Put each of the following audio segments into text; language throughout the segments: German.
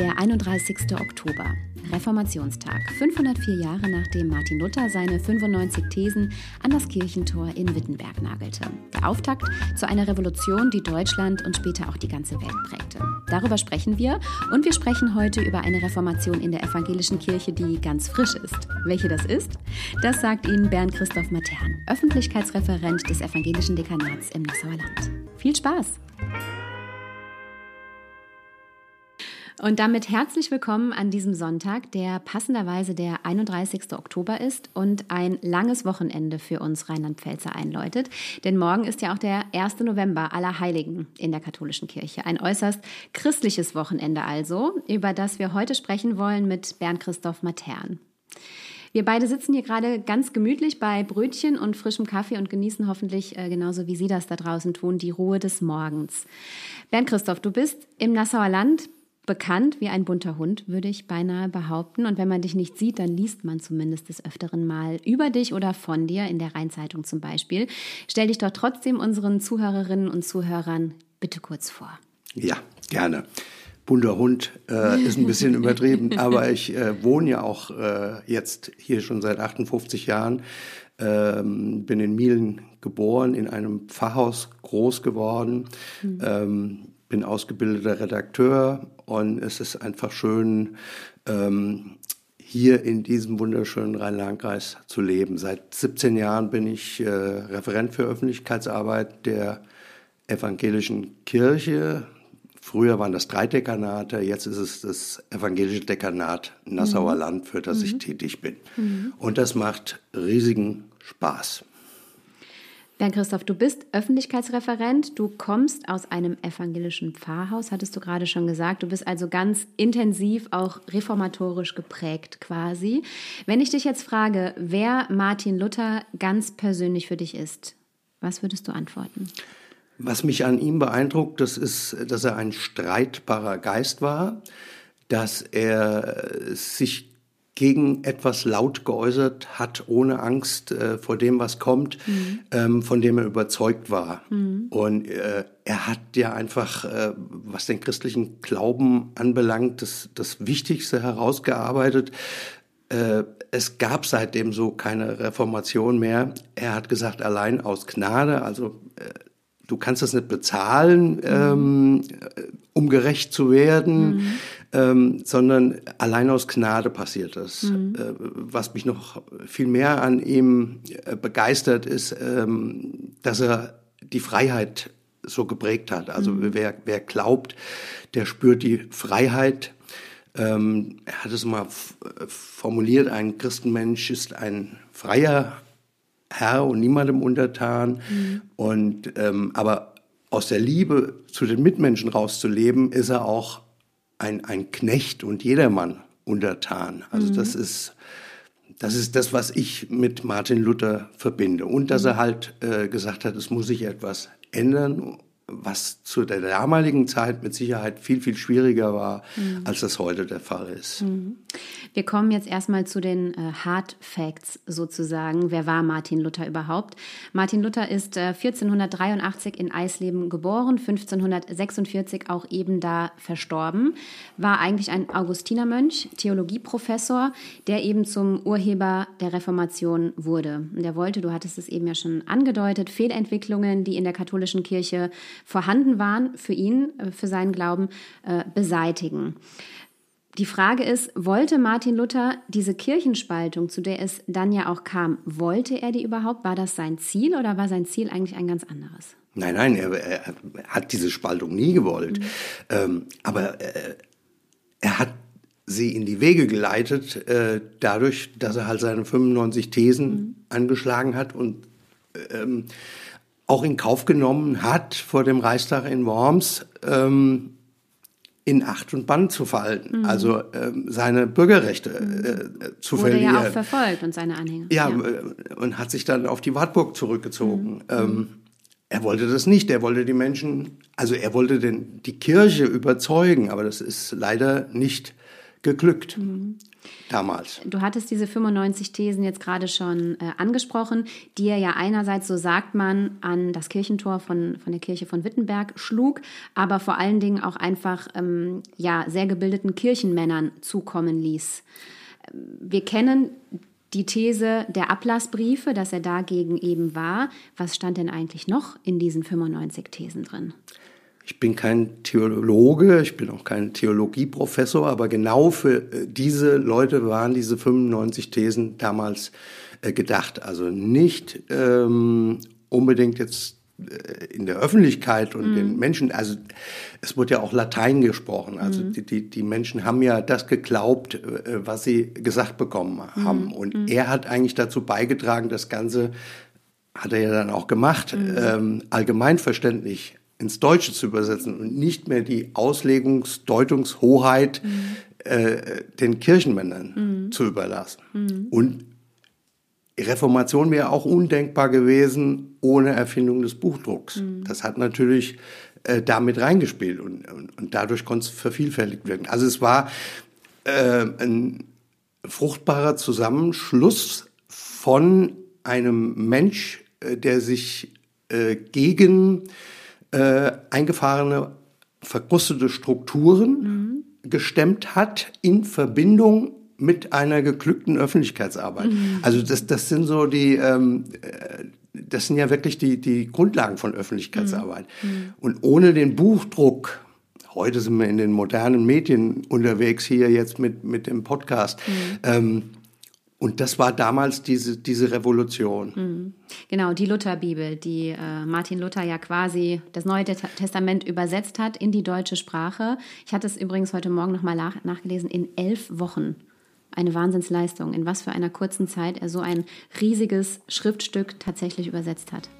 Der 31. Oktober, Reformationstag, 504 Jahre nachdem Martin Luther seine 95 Thesen an das Kirchentor in Wittenberg nagelte. Der Auftakt zu einer Revolution, die Deutschland und später auch die ganze Welt prägte. Darüber sprechen wir und wir sprechen heute über eine Reformation in der evangelischen Kirche, die ganz frisch ist. Welche das ist? Das sagt Ihnen Bernd Christoph Matern, Öffentlichkeitsreferent des evangelischen Dekanats im Nassauer Land. Viel Spaß! Und damit herzlich willkommen an diesem Sonntag, der passenderweise der 31. Oktober ist und ein langes Wochenende für uns Rheinland-Pfälzer einläutet. Denn morgen ist ja auch der 1. November aller Heiligen in der katholischen Kirche. Ein äußerst christliches Wochenende also, über das wir heute sprechen wollen mit Bernd Christoph Matern. Wir beide sitzen hier gerade ganz gemütlich bei Brötchen und frischem Kaffee und genießen hoffentlich äh, genauso wie Sie das da draußen tun, die Ruhe des Morgens. Bernd Christoph, du bist im Nassauer Land bekannt wie ein bunter Hund, würde ich beinahe behaupten. Und wenn man dich nicht sieht, dann liest man zumindest des Öfteren mal über dich oder von dir, in der Rheinzeitung zum Beispiel. Stell dich doch trotzdem unseren Zuhörerinnen und Zuhörern bitte kurz vor. Ja, gerne. Bunter Hund äh, ist ein bisschen übertrieben, aber ich äh, wohne ja auch äh, jetzt hier schon seit 58 Jahren. Ähm, bin in Mielen geboren, in einem Pfarrhaus groß geworden. Mhm. Ähm, bin ausgebildeter Redakteur und es ist einfach schön, ähm, hier in diesem wunderschönen Rhein-Lahn-Kreis zu leben. Seit 17 Jahren bin ich äh, Referent für Öffentlichkeitsarbeit der evangelischen Kirche. Früher waren das drei Dekanate, jetzt ist es das evangelische Dekanat Nassauer mhm. Land, für das mhm. ich tätig bin. Mhm. Und das macht riesigen Spaß. Bernd Christoph, du bist Öffentlichkeitsreferent, du kommst aus einem evangelischen Pfarrhaus, hattest du gerade schon gesagt. Du bist also ganz intensiv auch reformatorisch geprägt quasi. Wenn ich dich jetzt frage, wer Martin Luther ganz persönlich für dich ist, was würdest du antworten? Was mich an ihm beeindruckt, das ist, dass er ein streitbarer Geist war, dass er sich gegen etwas laut geäußert hat, ohne Angst äh, vor dem, was kommt, mhm. ähm, von dem er überzeugt war. Mhm. Und äh, er hat ja einfach, äh, was den christlichen Glauben anbelangt, das, das Wichtigste herausgearbeitet. Äh, es gab seitdem so keine Reformation mehr. Er hat gesagt, allein aus Gnade, also äh, du kannst das nicht bezahlen, mhm. ähm, um gerecht zu werden. Ähm, sondern allein aus Gnade passiert das. Mhm. Äh, was mich noch viel mehr an ihm äh, begeistert, ist, ähm, dass er die Freiheit so geprägt hat. Also mhm. wer, wer glaubt, der spürt die Freiheit. Ähm, er hat es mal formuliert, ein Christenmensch ist ein freier Herr und niemandem untertan. Mhm. Und ähm, aber aus der Liebe zu den Mitmenschen rauszuleben, ist er auch ein, ein Knecht und jedermann untertan. Also mhm. das ist das ist das, was ich mit Martin Luther verbinde. Und dass er mhm. halt äh, gesagt hat, es muss sich etwas ändern was zu der damaligen Zeit mit Sicherheit viel, viel schwieriger war, mhm. als das heute der Fall ist. Mhm. Wir kommen jetzt erstmal zu den äh, Hard Facts sozusagen. Wer war Martin Luther überhaupt? Martin Luther ist äh, 1483 in Eisleben geboren, 1546 auch eben da verstorben, war eigentlich ein Augustinermönch, Theologieprofessor, der eben zum Urheber der Reformation wurde. Und er wollte, du hattest es eben ja schon angedeutet, Fehlentwicklungen, die in der katholischen Kirche vorhanden waren, für ihn, äh, für seinen Glauben äh, beseitigen. Die Frage ist, wollte Martin Luther diese Kirchenspaltung, zu der es dann ja auch kam, wollte er die überhaupt? War das sein Ziel oder war sein Ziel eigentlich ein ganz anderes? Nein, nein, er, er hat diese Spaltung nie gewollt. Mhm. Ähm, aber äh, er hat sie in die Wege geleitet, äh, dadurch, dass er halt seine 95 Thesen mhm. angeschlagen hat und ähm, auch in Kauf genommen hat, vor dem Reichstag in Worms ähm, in Acht und Bann zu fallen, mhm. also ähm, seine Bürgerrechte äh, äh zu Wurde verlieren. Wurde ja auch verfolgt und seine Anhänger. Ja, ja, äh, und hat sich dann auf die Wartburg zurückgezogen. Mhm. Ähm, er wollte das nicht. Er wollte die Menschen, also er wollte den, die Kirche überzeugen, aber das ist leider nicht geglückt. Mhm. Damals. Du hattest diese 95 Thesen jetzt gerade schon äh, angesprochen, die er ja einerseits, so sagt man, an das Kirchentor von, von der Kirche von Wittenberg schlug, aber vor allen Dingen auch einfach ähm, ja, sehr gebildeten Kirchenmännern zukommen ließ. Wir kennen die These der Ablassbriefe, dass er dagegen eben war. Was stand denn eigentlich noch in diesen 95 Thesen drin? Ich bin kein Theologe, ich bin auch kein Theologieprofessor, aber genau für äh, diese Leute waren diese 95 Thesen damals äh, gedacht. Also nicht ähm, unbedingt jetzt äh, in der Öffentlichkeit und mm. den mhm. Menschen, also es wurde ja auch Latein gesprochen. Also mm. die, die, die Menschen haben ja das geglaubt, was sie gesagt bekommen haben. Mm. Und mm. er hat eigentlich dazu beigetragen, das Ganze hat er ja dann auch gemacht, mhm. ähm, allgemeinverständlich ins Deutsche zu übersetzen und nicht mehr die Auslegungs-, Deutungshoheit mhm. äh, den Kirchenmännern zu überlassen. Und Reformation wäre auch undenkbar gewesen ohne Erfindung des Buchdrucks. Mhm. Das hat natürlich äh, damit reingespielt und, und, und dadurch konnte es vervielfältigt werden. Also es war äh, ein fruchtbarer Zusammenschluss von einem Mensch, äh, der sich äh, gegen äh, eingefahrene, verkrustete Strukturen mhm. gestemmt hat in Verbindung mit einer geglückten Öffentlichkeitsarbeit. Mhm. Also das, das sind so die, ähm, äh, das sind ja wirklich die, die Grundlagen von Öffentlichkeitsarbeit. Mhm. mhm. Und ohne den Buchdruck, heute sind wir in den modernen Medien unterwegs, hier jetzt mit, mit dem Podcast, mhm. ähm, und das war damals diese, diese Revolution. Mhm. Genau, die Lutherbibel, die äh, Martin Luther ja quasi das Neue Testament übersetzt hat in die deutsche Sprache. Ich hatte es übrigens heute Morgen nochmal nach, nachgelesen, in elf Wochen eine Wahnsinnsleistung, in was für einer kurzen Zeit er so ein riesiges Schriftstück tatsächlich übersetzt hat.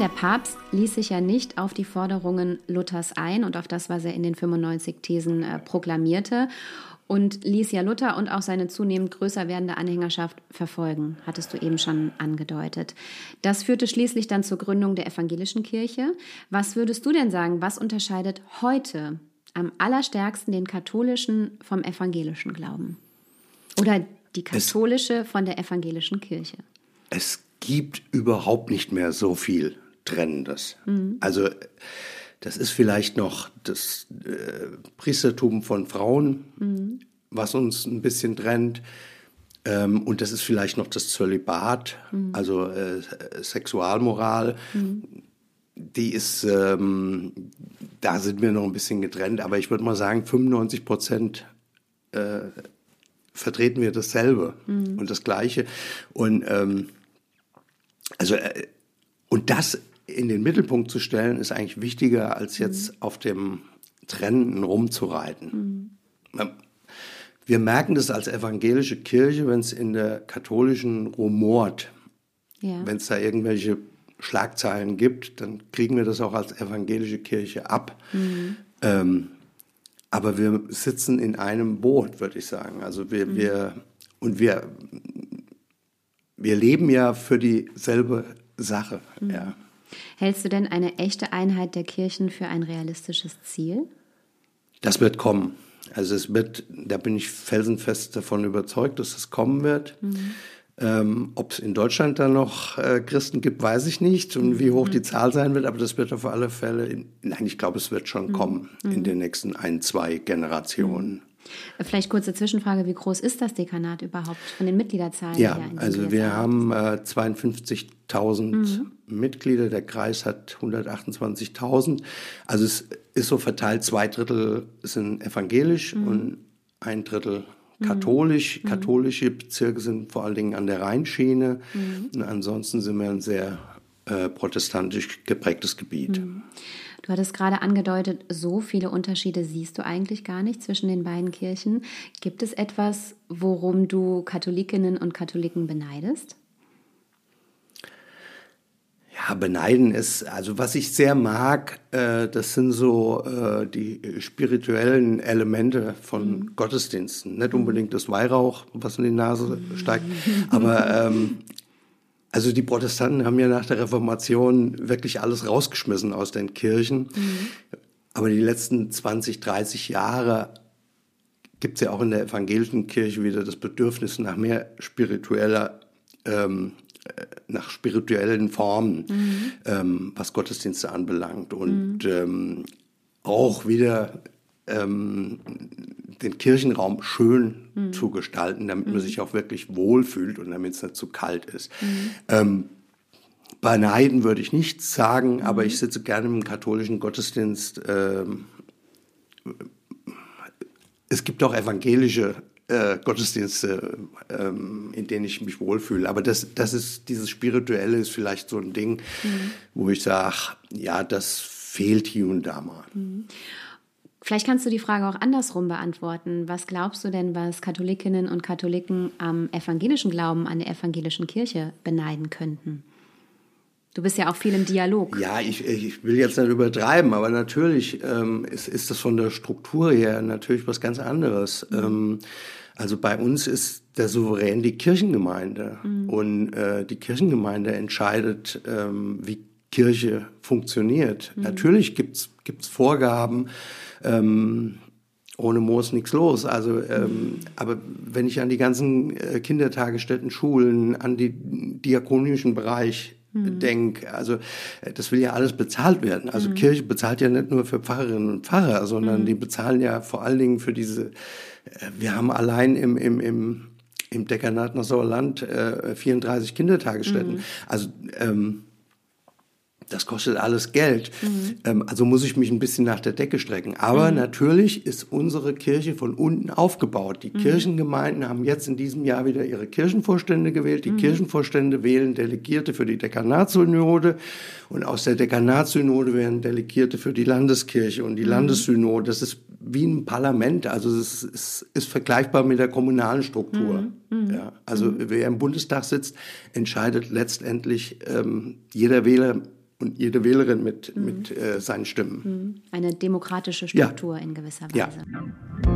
Der Papst ließ sich ja nicht auf die Forderungen Luthers ein und auf das, was er in den 95 Thesen äh, proklamierte und ließ ja Luther und auch seine zunehmend größer werdende Anhängerschaft verfolgen, hattest du eben schon angedeutet. Das führte schließlich dann zur Gründung der evangelischen Kirche. Was würdest du denn sagen, was unterscheidet heute am allerstärksten den katholischen vom evangelischen Glauben? Oder die katholische es, von der evangelischen Kirche? Es gibt überhaupt nicht mehr so viel Trennendes. Mhm. Also das ist vielleicht noch das äh, Priestertum von Frauen, mhm. was uns ein bisschen trennt. Ähm, und das ist vielleicht noch das Zölibat, mhm. also äh, Sexualmoral. Mhm. Die ist, ähm, da sind wir noch ein bisschen getrennt, aber ich würde mal sagen, 95 Prozent äh, vertreten wir dasselbe mhm. und das Gleiche. Und ähm, also äh, und das in den Mittelpunkt zu stellen, ist eigentlich wichtiger, als jetzt mhm. auf dem Trennenden rumzureiten. Mhm. Wir merken das als evangelische Kirche, wenn es in der katholischen rumort. Ja. Wenn es da irgendwelche Schlagzeilen gibt, dann kriegen wir das auch als evangelische Kirche ab. Mhm. Ähm, aber wir sitzen in einem Boot, würde ich sagen. Also wir, mhm. wir und wir, wir leben ja für dieselbe Sache. Mhm. Ja. Hältst du denn eine echte Einheit der Kirchen für ein realistisches Ziel? Das wird kommen. Also es wird, da bin ich felsenfest davon überzeugt, dass es kommen wird. Mhm. Ähm, Ob es in Deutschland dann noch äh, Christen gibt, weiß ich nicht und wie hoch mhm. die Zahl sein wird, aber das wird auf alle Fälle, in, nein, ich glaube, es wird schon mhm. kommen in mhm. den nächsten ein, zwei Generationen. Vielleicht kurze Zwischenfrage, wie groß ist das Dekanat überhaupt von den Mitgliederzahlen? Ja, also wir haben äh, 52.000 mhm. Mitglieder, der Kreis hat 128.000. Also es ist so verteilt, zwei Drittel sind evangelisch mhm. und ein Drittel mhm. katholisch. Mhm. Katholische Bezirke sind vor allen Dingen an der Rheinschiene. Mhm. Und ansonsten sind wir ein sehr äh, protestantisch geprägtes Gebiet. Mhm. Du hattest gerade angedeutet, so viele Unterschiede siehst du eigentlich gar nicht zwischen den beiden Kirchen. Gibt es etwas, worum du Katholikinnen und Katholiken beneidest? Ja, beneiden ist, also was ich sehr mag, äh, das sind so äh, die spirituellen Elemente von mhm. Gottesdiensten. Nicht unbedingt das Weihrauch, was in die Nase steigt, aber ähm, also die Protestanten haben ja nach der Reformation wirklich alles rausgeschmissen aus den Kirchen. Mhm. Aber die letzten 20, 30 Jahre gibt es ja auch in der evangelischen Kirche wieder das Bedürfnis nach mehr spiritueller, ähm, äh, nach spirituellen Formen, mhm. ähm, was Gottesdienste anbelangt. Und mhm. ähm, auch wieder ähm, den Kirchenraum schön mhm. zu gestalten, damit man mhm. sich auch wirklich wohlfühlt und damit es nicht zu kalt ist. Mhm. Ähm, bei Neiden würde ich nichts sagen, aber mhm. ich sitze gerne im katholischen Gottesdienst. Ähm, es gibt auch evangelische äh, Gottesdienste, ähm, in denen ich mich wohlfühle. Aber das, das ist, dieses Spirituelle ist vielleicht so ein Ding, mhm. wo ich sage, ja, das fehlt hier und da mal. Mhm. Vielleicht kannst du die Frage auch andersrum beantworten. Was glaubst du denn, was Katholikinnen und Katholiken am evangelischen Glauben an der evangelischen Kirche beneiden könnten? Du bist ja auch viel im Dialog. Ja, ich, ich will jetzt nicht übertreiben, aber natürlich ähm, ist, ist das von der Struktur her natürlich was ganz anderes. Mhm. Ähm, also bei uns ist der Souverän die Kirchengemeinde mhm. und äh, die Kirchengemeinde entscheidet, ähm, wie Kirche funktioniert. Mhm. Natürlich gibt's gibt's Vorgaben, ähm, ohne Moos nichts los. Also, ähm, aber wenn ich an die ganzen äh, Kindertagesstätten, Schulen, an die diakonischen Bereich mhm. denke, also äh, das will ja alles bezahlt werden. Also mhm. Kirche bezahlt ja nicht nur für Pfarrerinnen und Pfarrer, sondern mhm. die bezahlen ja vor allen Dingen für diese. Äh, wir haben allein im im im im Dekanat Nassauer Land äh, 34 Kindertagesstätten. Mhm. Also ähm, das kostet alles Geld. Mhm. Ähm, also muss ich mich ein bisschen nach der Decke strecken. Aber mhm. natürlich ist unsere Kirche von unten aufgebaut. Die mhm. Kirchengemeinden haben jetzt in diesem Jahr wieder ihre Kirchenvorstände gewählt. Die mhm. Kirchenvorstände wählen Delegierte für die Dekanatssynode. Und aus der Dekanatssynode werden Delegierte für die Landeskirche und die mhm. Landessynode. Das ist wie ein Parlament. Also es ist, ist vergleichbar mit der kommunalen Struktur. Mhm. Ja, also wer im Bundestag sitzt, entscheidet letztendlich ähm, jeder Wähler und jede Wählerin mit, mhm. mit äh, seinen Stimmen. Mhm. Eine demokratische Struktur ja. in gewisser Weise. Ja.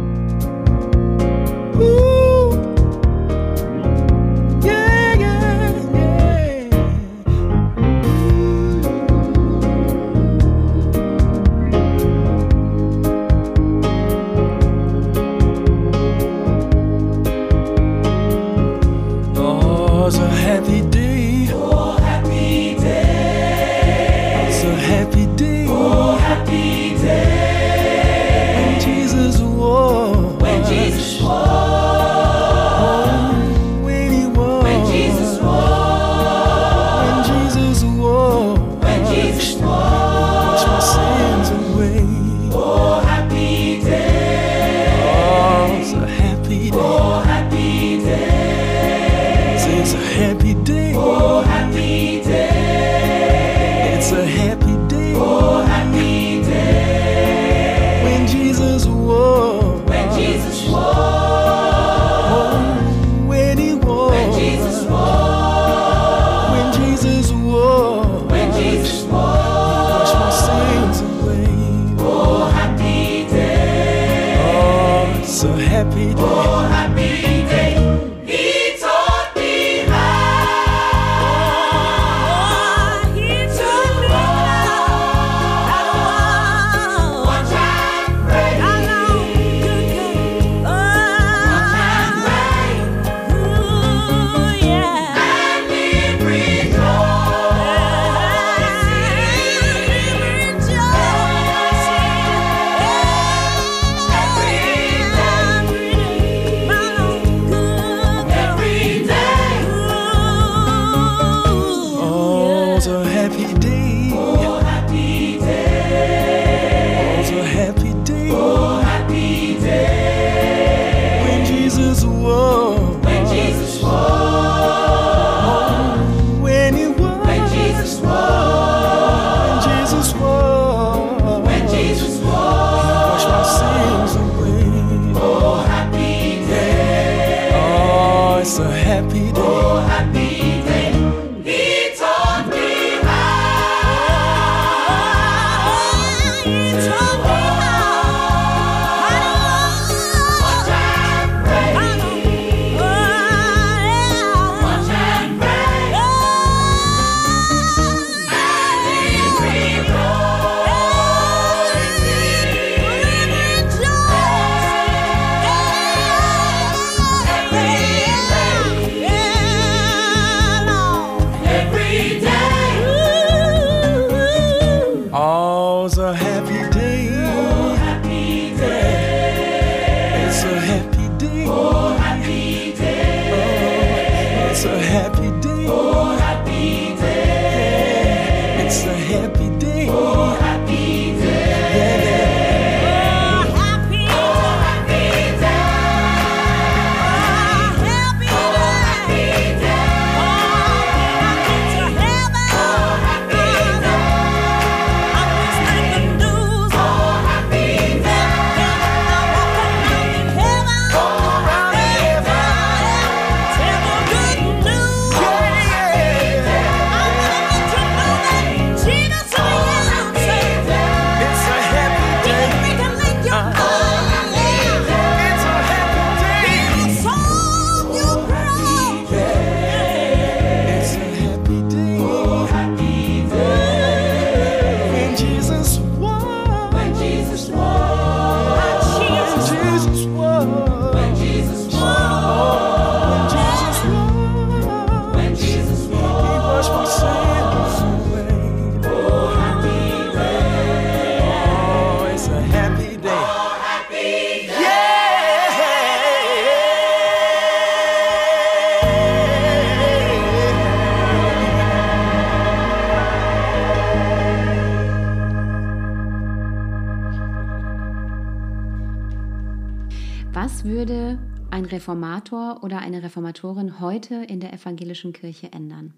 Reformator oder eine Reformatorin heute in der evangelischen Kirche ändern?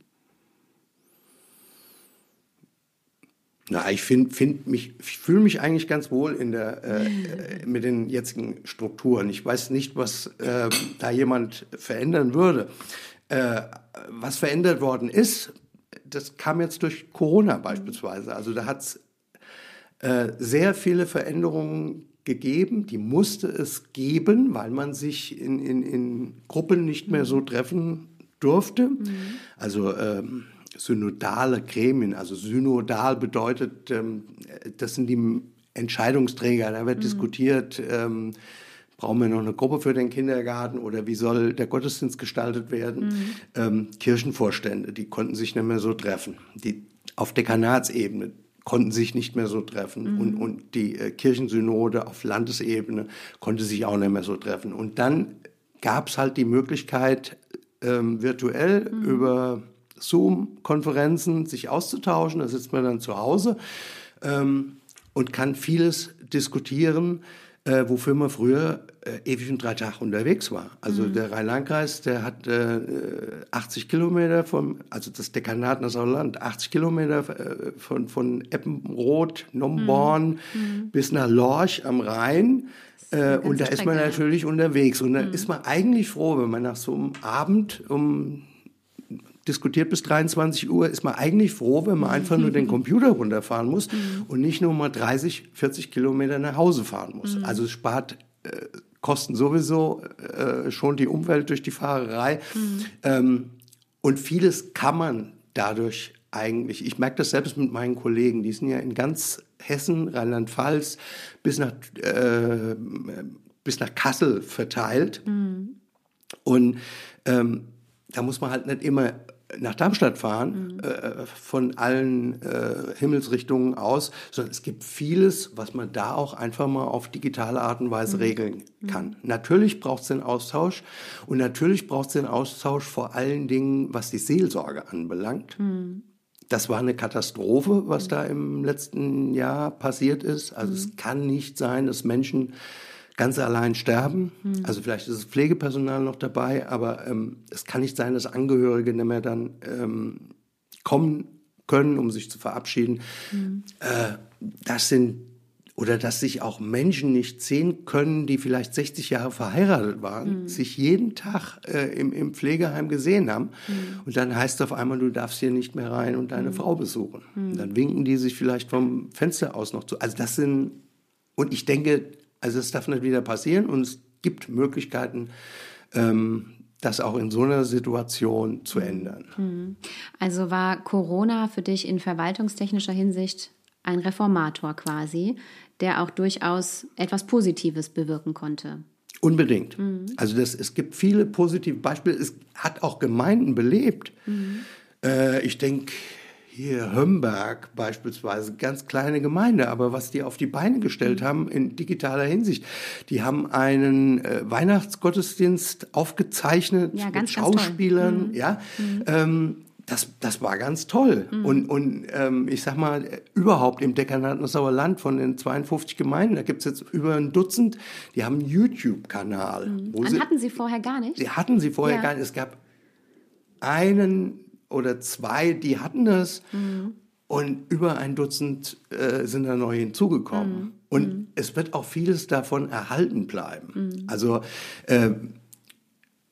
Na, ich finde find mich, ich fühle mich eigentlich ganz wohl in der, äh, mit den jetzigen Strukturen. Ich weiß nicht, was äh, da jemand verändern würde. Äh, was verändert worden ist, das kam jetzt durch Corona beispielsweise. Also da hat es äh, sehr viele Veränderungen gegeben, die musste es geben, weil man sich in, in, in Gruppen nicht mehr so treffen durfte. Mhm. Also ähm, synodale Gremien, also synodal bedeutet, ähm, das sind die Entscheidungsträger, da wird mhm. diskutiert, ähm, brauchen wir noch eine Gruppe für den Kindergarten oder wie soll der Gottesdienst gestaltet werden? Mhm. Ähm, Kirchenvorstände, die konnten sich nicht mehr so treffen. Die auf Dekanatsebene konnten sich nicht mehr so treffen mhm. und, und die äh, Kirchensynode auf Landesebene konnte sich auch nicht mehr so treffen. Und dann gab es halt die Möglichkeit, ähm, virtuell mhm. über Zoom-Konferenzen sich auszutauschen. Da sitzt man dann zu Hause ähm, und kann vieles diskutieren, äh, wofür man früher äh, ewig und drei Tage unterwegs war. Also mhm. der Rhein-Lahn-Kreis, der hat äh, 80 Kilometer vom, also das Dekanat Nassau-Land, 80 Kilometer äh, von, von Eppenroth, Nomborn mhm. mhm. bis nach Lorch am Rhein. Äh, und da ist man natürlich unterwegs. Und da mhm. ist man eigentlich froh, wenn man nach so einem Abend um diskutiert bis 23 Uhr, ist man eigentlich froh, wenn man einfach nur den Computer runterfahren muss mhm. und nicht nur mal 30, 40 Kilometer nach Hause fahren muss. Mhm. Also es spart äh, Kosten sowieso, äh, schon die Umwelt durch die Fahrerei. Mhm. Ähm, und vieles kann man dadurch eigentlich, ich merke das selbst mit meinen Kollegen, die sind ja in ganz Hessen, Rheinland-Pfalz bis nach, äh, bis nach Kassel verteilt. Mhm. Und ähm, da muss man halt nicht immer nach Darmstadt fahren, mhm. äh, von allen äh, Himmelsrichtungen aus, sondern es gibt vieles, was man da auch einfach mal auf digitale Art und Weise mhm. regeln mhm. kann. Mhm. Natürlich braucht es den Austausch und natürlich braucht es den Austausch vor allen Dingen, was die Seelsorge anbelangt. Mhm. Das war eine Katastrophe, was da im letzten Jahr passiert ist. Also es mhm. kann nicht sein, dass Menschen ganz allein sterben. Mhm. Also vielleicht ist das Pflegepersonal noch dabei, aber ähm, es kann nicht sein, dass Angehörige nicht mehr dann ähm, kommen können, um sich zu verabschieden. Mhm. Äh, das sind oder dass sich auch Menschen nicht sehen können, die vielleicht 60 Jahre verheiratet waren, mhm. sich jeden Tag äh, im, im Pflegeheim gesehen haben. Mhm. Und dann heißt es auf einmal, du darfst hier nicht mehr rein und deine mhm. Frau besuchen. Und dann winken die sich vielleicht vom Fenster aus noch zu. Also das sind, und ich denke, also es darf nicht wieder passieren und es gibt Möglichkeiten, ähm, das auch in so einer Situation zu ändern. Mhm. Also war Corona für dich in verwaltungstechnischer Hinsicht ein Reformator quasi, der auch durchaus etwas Positives bewirken konnte. Unbedingt. Mhm. Also das, es gibt viele positive Beispiele. Es hat auch Gemeinden belebt. Mhm. Äh, ich denke, hier Hömberg beispielsweise, ganz kleine Gemeinde, aber was die auf die Beine gestellt mhm. haben in digitaler Hinsicht, die haben einen äh, Weihnachtsgottesdienst aufgezeichnet ja, ganz, mit Schauspielern, mhm. ja. Mhm. Ähm, das, das war ganz toll. Mhm. Und, und ähm, ich sag mal, überhaupt im Dekanat Nassauer Land von den 52 Gemeinden, da gibt's jetzt über ein Dutzend, die haben einen YouTube-Kanal. Mhm. hatten Sie vorher gar nicht? Die hatten sie vorher ja. gar nicht. Es gab einen oder zwei, die hatten das. Mhm. Und über ein Dutzend äh, sind da neu hinzugekommen. Mhm. Und mhm. es wird auch vieles davon erhalten bleiben. Mhm. Also äh,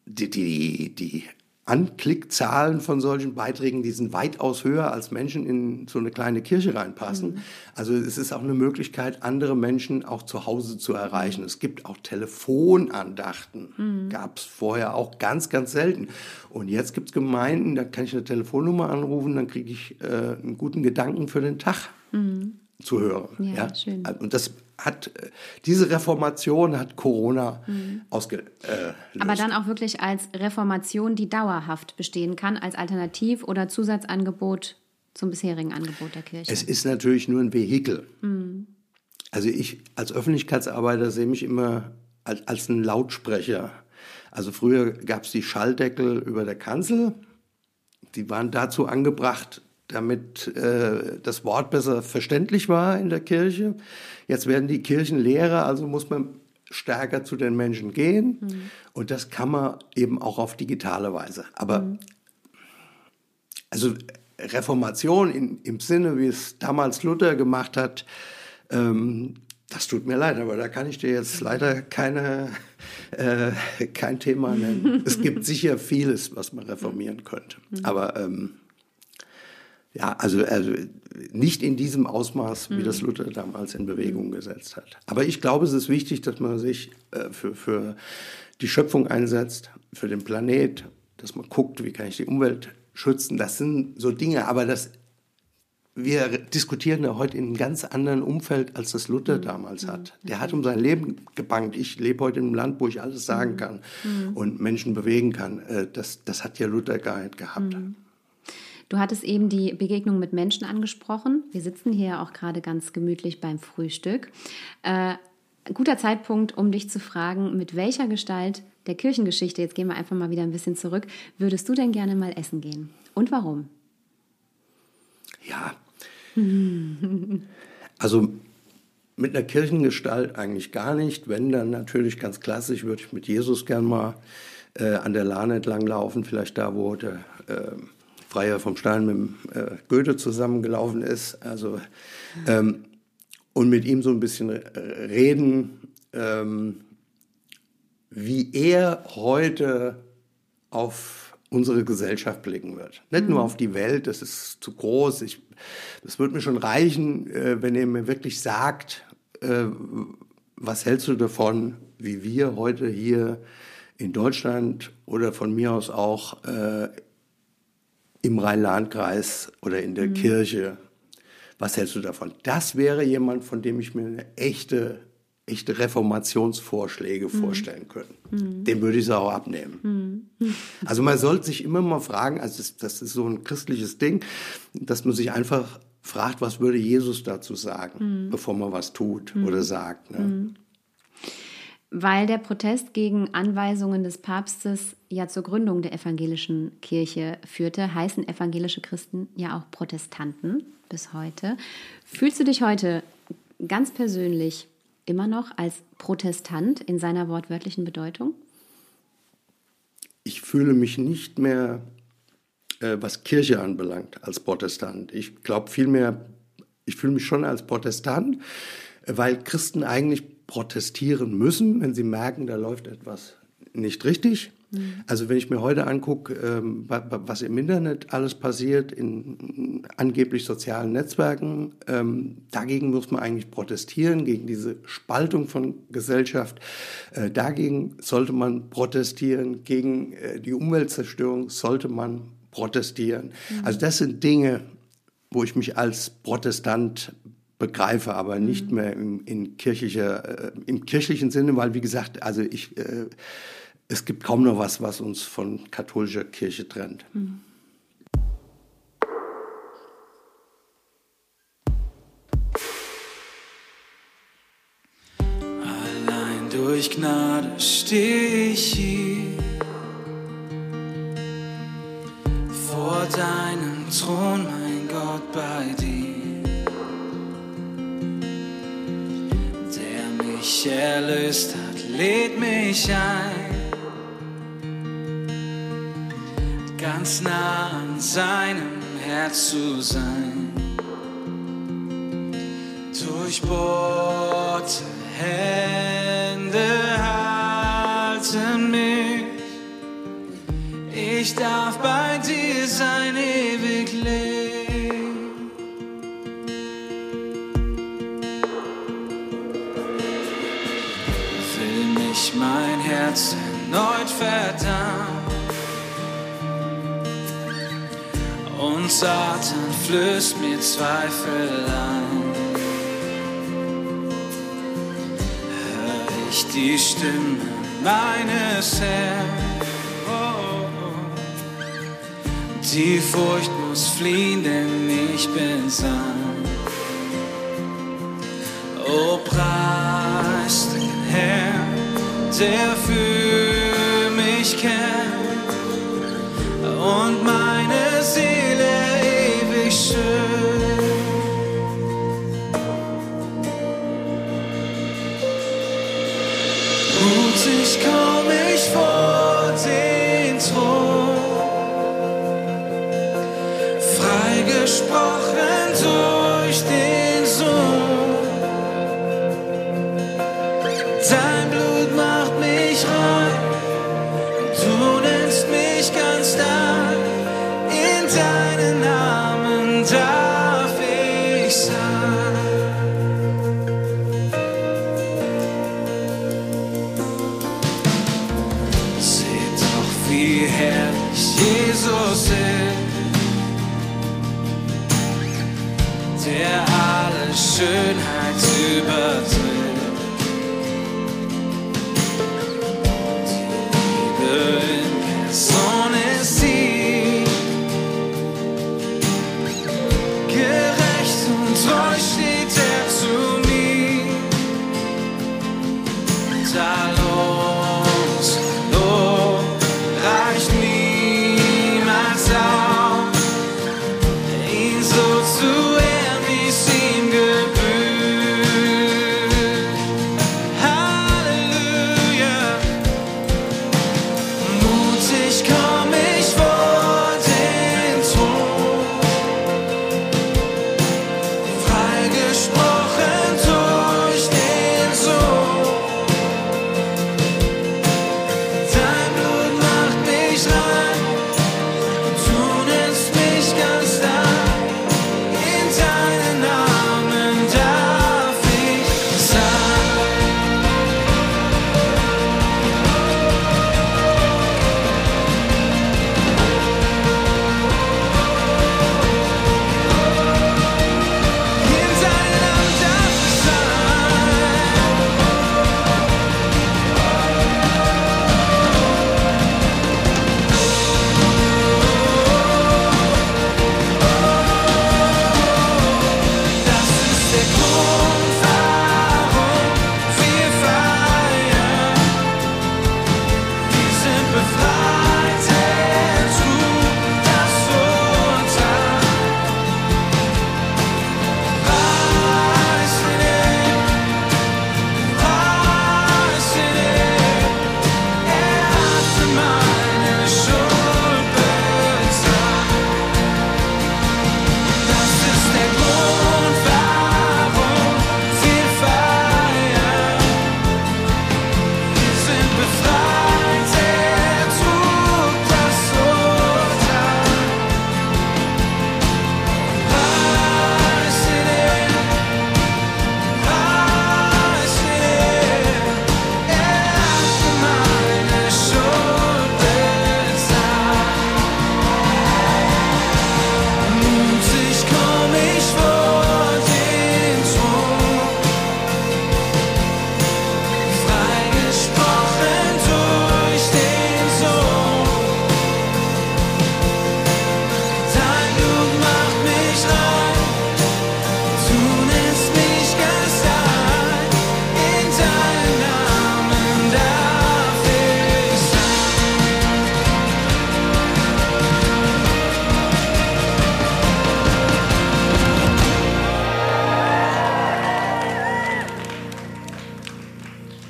die, die, die Anklickzahlen von solchen Beiträgen, die sind weitaus höher, als Menschen in so eine kleine Kirche reinpassen. Mhm. Also es ist auch eine Möglichkeit, andere Menschen auch zu Hause zu erreichen. Es gibt auch Telefonandachten. Mhm. Gab es vorher auch ganz, ganz selten. Und jetzt gibt es Gemeinden, da kann ich eine Telefonnummer anrufen, dann kriege ich äh, einen guten Gedanken für den Tag mhm. zu hören. Ja, ja? Schön. Und das hat äh, diese Reformation hat Corona mhm. ausgelöst. Äh, Aber dann auch wirklich als Reformation, die dauerhaft bestehen kann, als Alternativ- oder Zusatzangebot zum bisherigen Angebot der Kirche. Es ist natürlich nur ein Vehikel. Mhm. Also ich als Öffentlichkeitsarbeiter sehe mich immer als, als ein Lautsprecher. Also früher gab es die Schalldeckel über der Kanzel. Die waren dazu angebracht, damit äh, das Wort besser verständlich war in der Kirche. Jetzt werden die Kirchen leerer, also muss man stärker zu den Menschen gehen. Mhm. Und das kann man eben auch auf digitale Weise. Aber mhm. also Reformation in, im Sinne, wie es damals Luther gemacht hat, ähm, das tut mir leid, aber da kann ich dir jetzt leider keine, äh, kein Thema nennen. es gibt sicher vieles, was man reformieren könnte. Mhm. Aber ähm, Ja, also, also nicht in diesem Ausmaß, wie mhm. das Luther damals in Bewegung gesetzt hat. Aber ich glaube, es ist wichtig, dass man sich äh, für, für die Schöpfung einsetzt, für den Planet, dass man guckt, wie kann ich die Umwelt schützen. Das sind so Dinge, aber das, wir diskutieren ja heute in einem ganz anderen Umfeld, als das Luther mhm. damals hat. Mhm. Der hat um sein Leben gebankt. Ich lebe heute in einem Land, wo ich alles sagen mhm. kann mhm. und Menschen bewegen kann. Äh, das, das hat ja Luther gar nicht gehabt. Mhm. Du hattest eben die Begegnung mit Menschen angesprochen. Wir sitzen hier auch gerade ganz gemütlich beim Frühstück. Äh, guter Zeitpunkt, um dich zu fragen, mit welcher Gestalt der Kirchengeschichte, jetzt gehen wir einfach mal wieder ein bisschen zurück, würdest du denn gerne mal essen gehen? Und warum? Ja. also mit einer Kirchengestalt eigentlich gar nicht. Wenn dann natürlich ganz klassisch, würde ich mit Jesus gern mal äh, an der Lahn entlang laufen, vielleicht da, wo der äh, Freier vom Stein mit äh, Goethe zusammengelaufen ist. Also, ähm, und mit ihm so ein bisschen reden, ähm, wie er heute auf unsere Gesellschaft blicken wird. Nicht mhm. nur auf die Welt, das ist zu groß. Ich, das wird mir schon reichen, äh, wenn er mir wirklich sagt, äh, was hältst du davon, wie wir heute hier in Deutschland oder von mir aus auch äh, im Rhein-Lahn-Kreis oder in der mhm. Kirche. Was hältst du davon? Das wäre jemand, von dem ich mir eine echte, echte Reformationsvorschläge mhm. vorstellen könnte. Mhm. Dem würde ich es auch abnehmen. Mhm. Also man sollte sich immer mal fragen, also das, das, ist so ein christliches Ding, dass man sich einfach fragt, was würde Jesus dazu sagen, mhm. bevor man was tut mhm. oder sagt. Ne? Weil der Protest gegen Anweisungen des Papstes ja zur Gründung der evangelischen Kirche führte, heißen evangelische Christen ja auch Protestanten bis heute. Fühlst du dich heute ganz persönlich immer noch als Protestant in seiner wortwörtlichen Bedeutung? Ich fühle mich nicht mehr, äh, was Kirche anbelangt, als Protestant. Ich glaube vielmehr, ich fühle mich schon als Protestant, weil Christen eigentlich protestieren müssen, wenn sie merken, da läuft etwas nicht richtig. Mhm. Also wenn ich mir heute angucke, ähm, was im Internet alles passiert, in angeblich sozialen Netzwerken, ähm, dagegen muss man eigentlich protestieren, gegen diese Spaltung von Gesellschaft. Äh, dagegen sollte man protestieren, gegen äh, die Umweltzerstörung sollte man protestieren. Mhm. Also das sind Dinge, wo ich mich als Protestant begreife, aber nicht mhm. mehr im, in kirchlicher, äh, im kirchlichen Sinne, weil wie gesagt, also ich, äh, es gibt kaum noch was, was uns von katholischer Kirche trennt. Mhm. Allein durch Gnade stehe ich hier vor deinem Thron, mein Gott, bei dir. Mich erlöst hat, lädt mich ein. Ganz nah an seinem Herz zu sein. Durchbohrte Hände halten mich. Ich darf bei dir sein, ewig leben. Verdammt. Und Satan flößt mir Zweifel an. Hör ich die Stimme meines Herrn. Die Furcht muss fliehen, denn ich bin sein. Oh, preis den Herrn der für mich kämpft und meine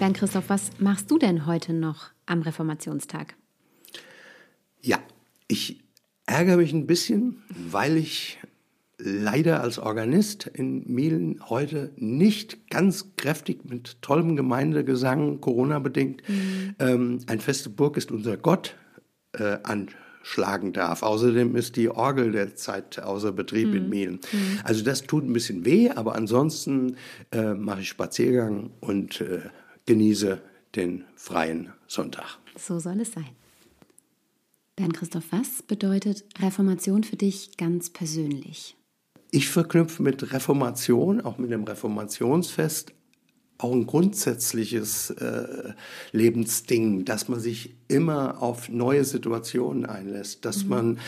Bernd Christoph, was machst du denn heute noch am Reformationstag? Ja, ich ärgere mich ein bisschen, weil ich leider als Organist in Mielen heute nicht ganz kräftig mit tollem Gemeindegesang, Corona-bedingt, ähm, ein feste Burg ist unser Gott äh, anschlagen darf. Außerdem ist die Orgel derzeit außer Betrieb in Mielen. Also das tut ein bisschen weh, aber ansonsten äh, mache ich Spaziergang und äh, genieße den freien Sonntag. So soll es sein. Bernd Christoph, was bedeutet Reformation für dich ganz persönlich? Ich verknüpfe mit Reformation, auch mit dem Reformationsfest, auch ein grundsätzliches äh, Lebensding, dass man sich immer auf neue Situationen einlässt, dass man,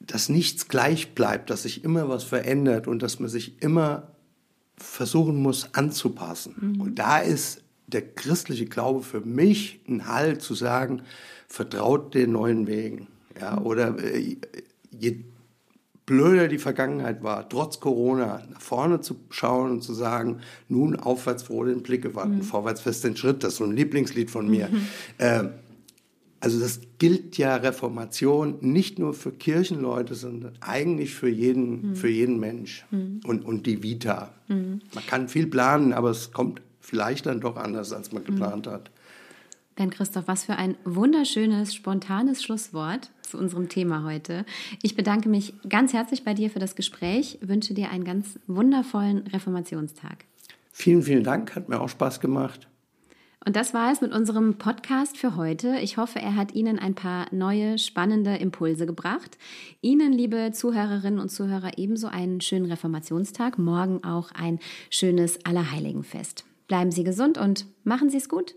dass nichts gleich bleibt, dass sich immer was verändert und dass man sich immer versuchen muss anzupassen. Und da ist der christliche Glaube für mich ein Halt zu sagen, vertraut den neuen Wegen. Ja, oder äh, je blöder die Vergangenheit war, trotz Corona nach vorne zu schauen und zu sagen, nun aufwärts froh den Blick gewandt, vorwärts fest den Schritt, das ist so ein Lieblingslied von mir. Äh, also das gilt ja Reformation nicht nur für Kirchenleute, sondern eigentlich für jeden, für jeden Mensch und, und die Vita. Man kann viel planen, aber es kommt vielleicht dann doch anders, als man geplant hat. Bernd Christoph, was für ein wunderschönes, spontanes Schlusswort zu unserem Thema heute. Ich bedanke mich ganz herzlich bei dir für das Gespräch, wünsche dir einen ganz wundervollen Reformationstag. Vielen, vielen Dank, hat mir auch Spaß gemacht. Und das war es mit unserem Podcast für heute. Ich hoffe, er hat Ihnen ein paar neue, spannende Impulse gebracht. Ihnen, liebe Zuhörerinnen und Zuhörer, ebenso einen schönen Reformationstag. Morgen auch ein schönes Allerheiligenfest. Bleiben Sie gesund und machen Sie es gut.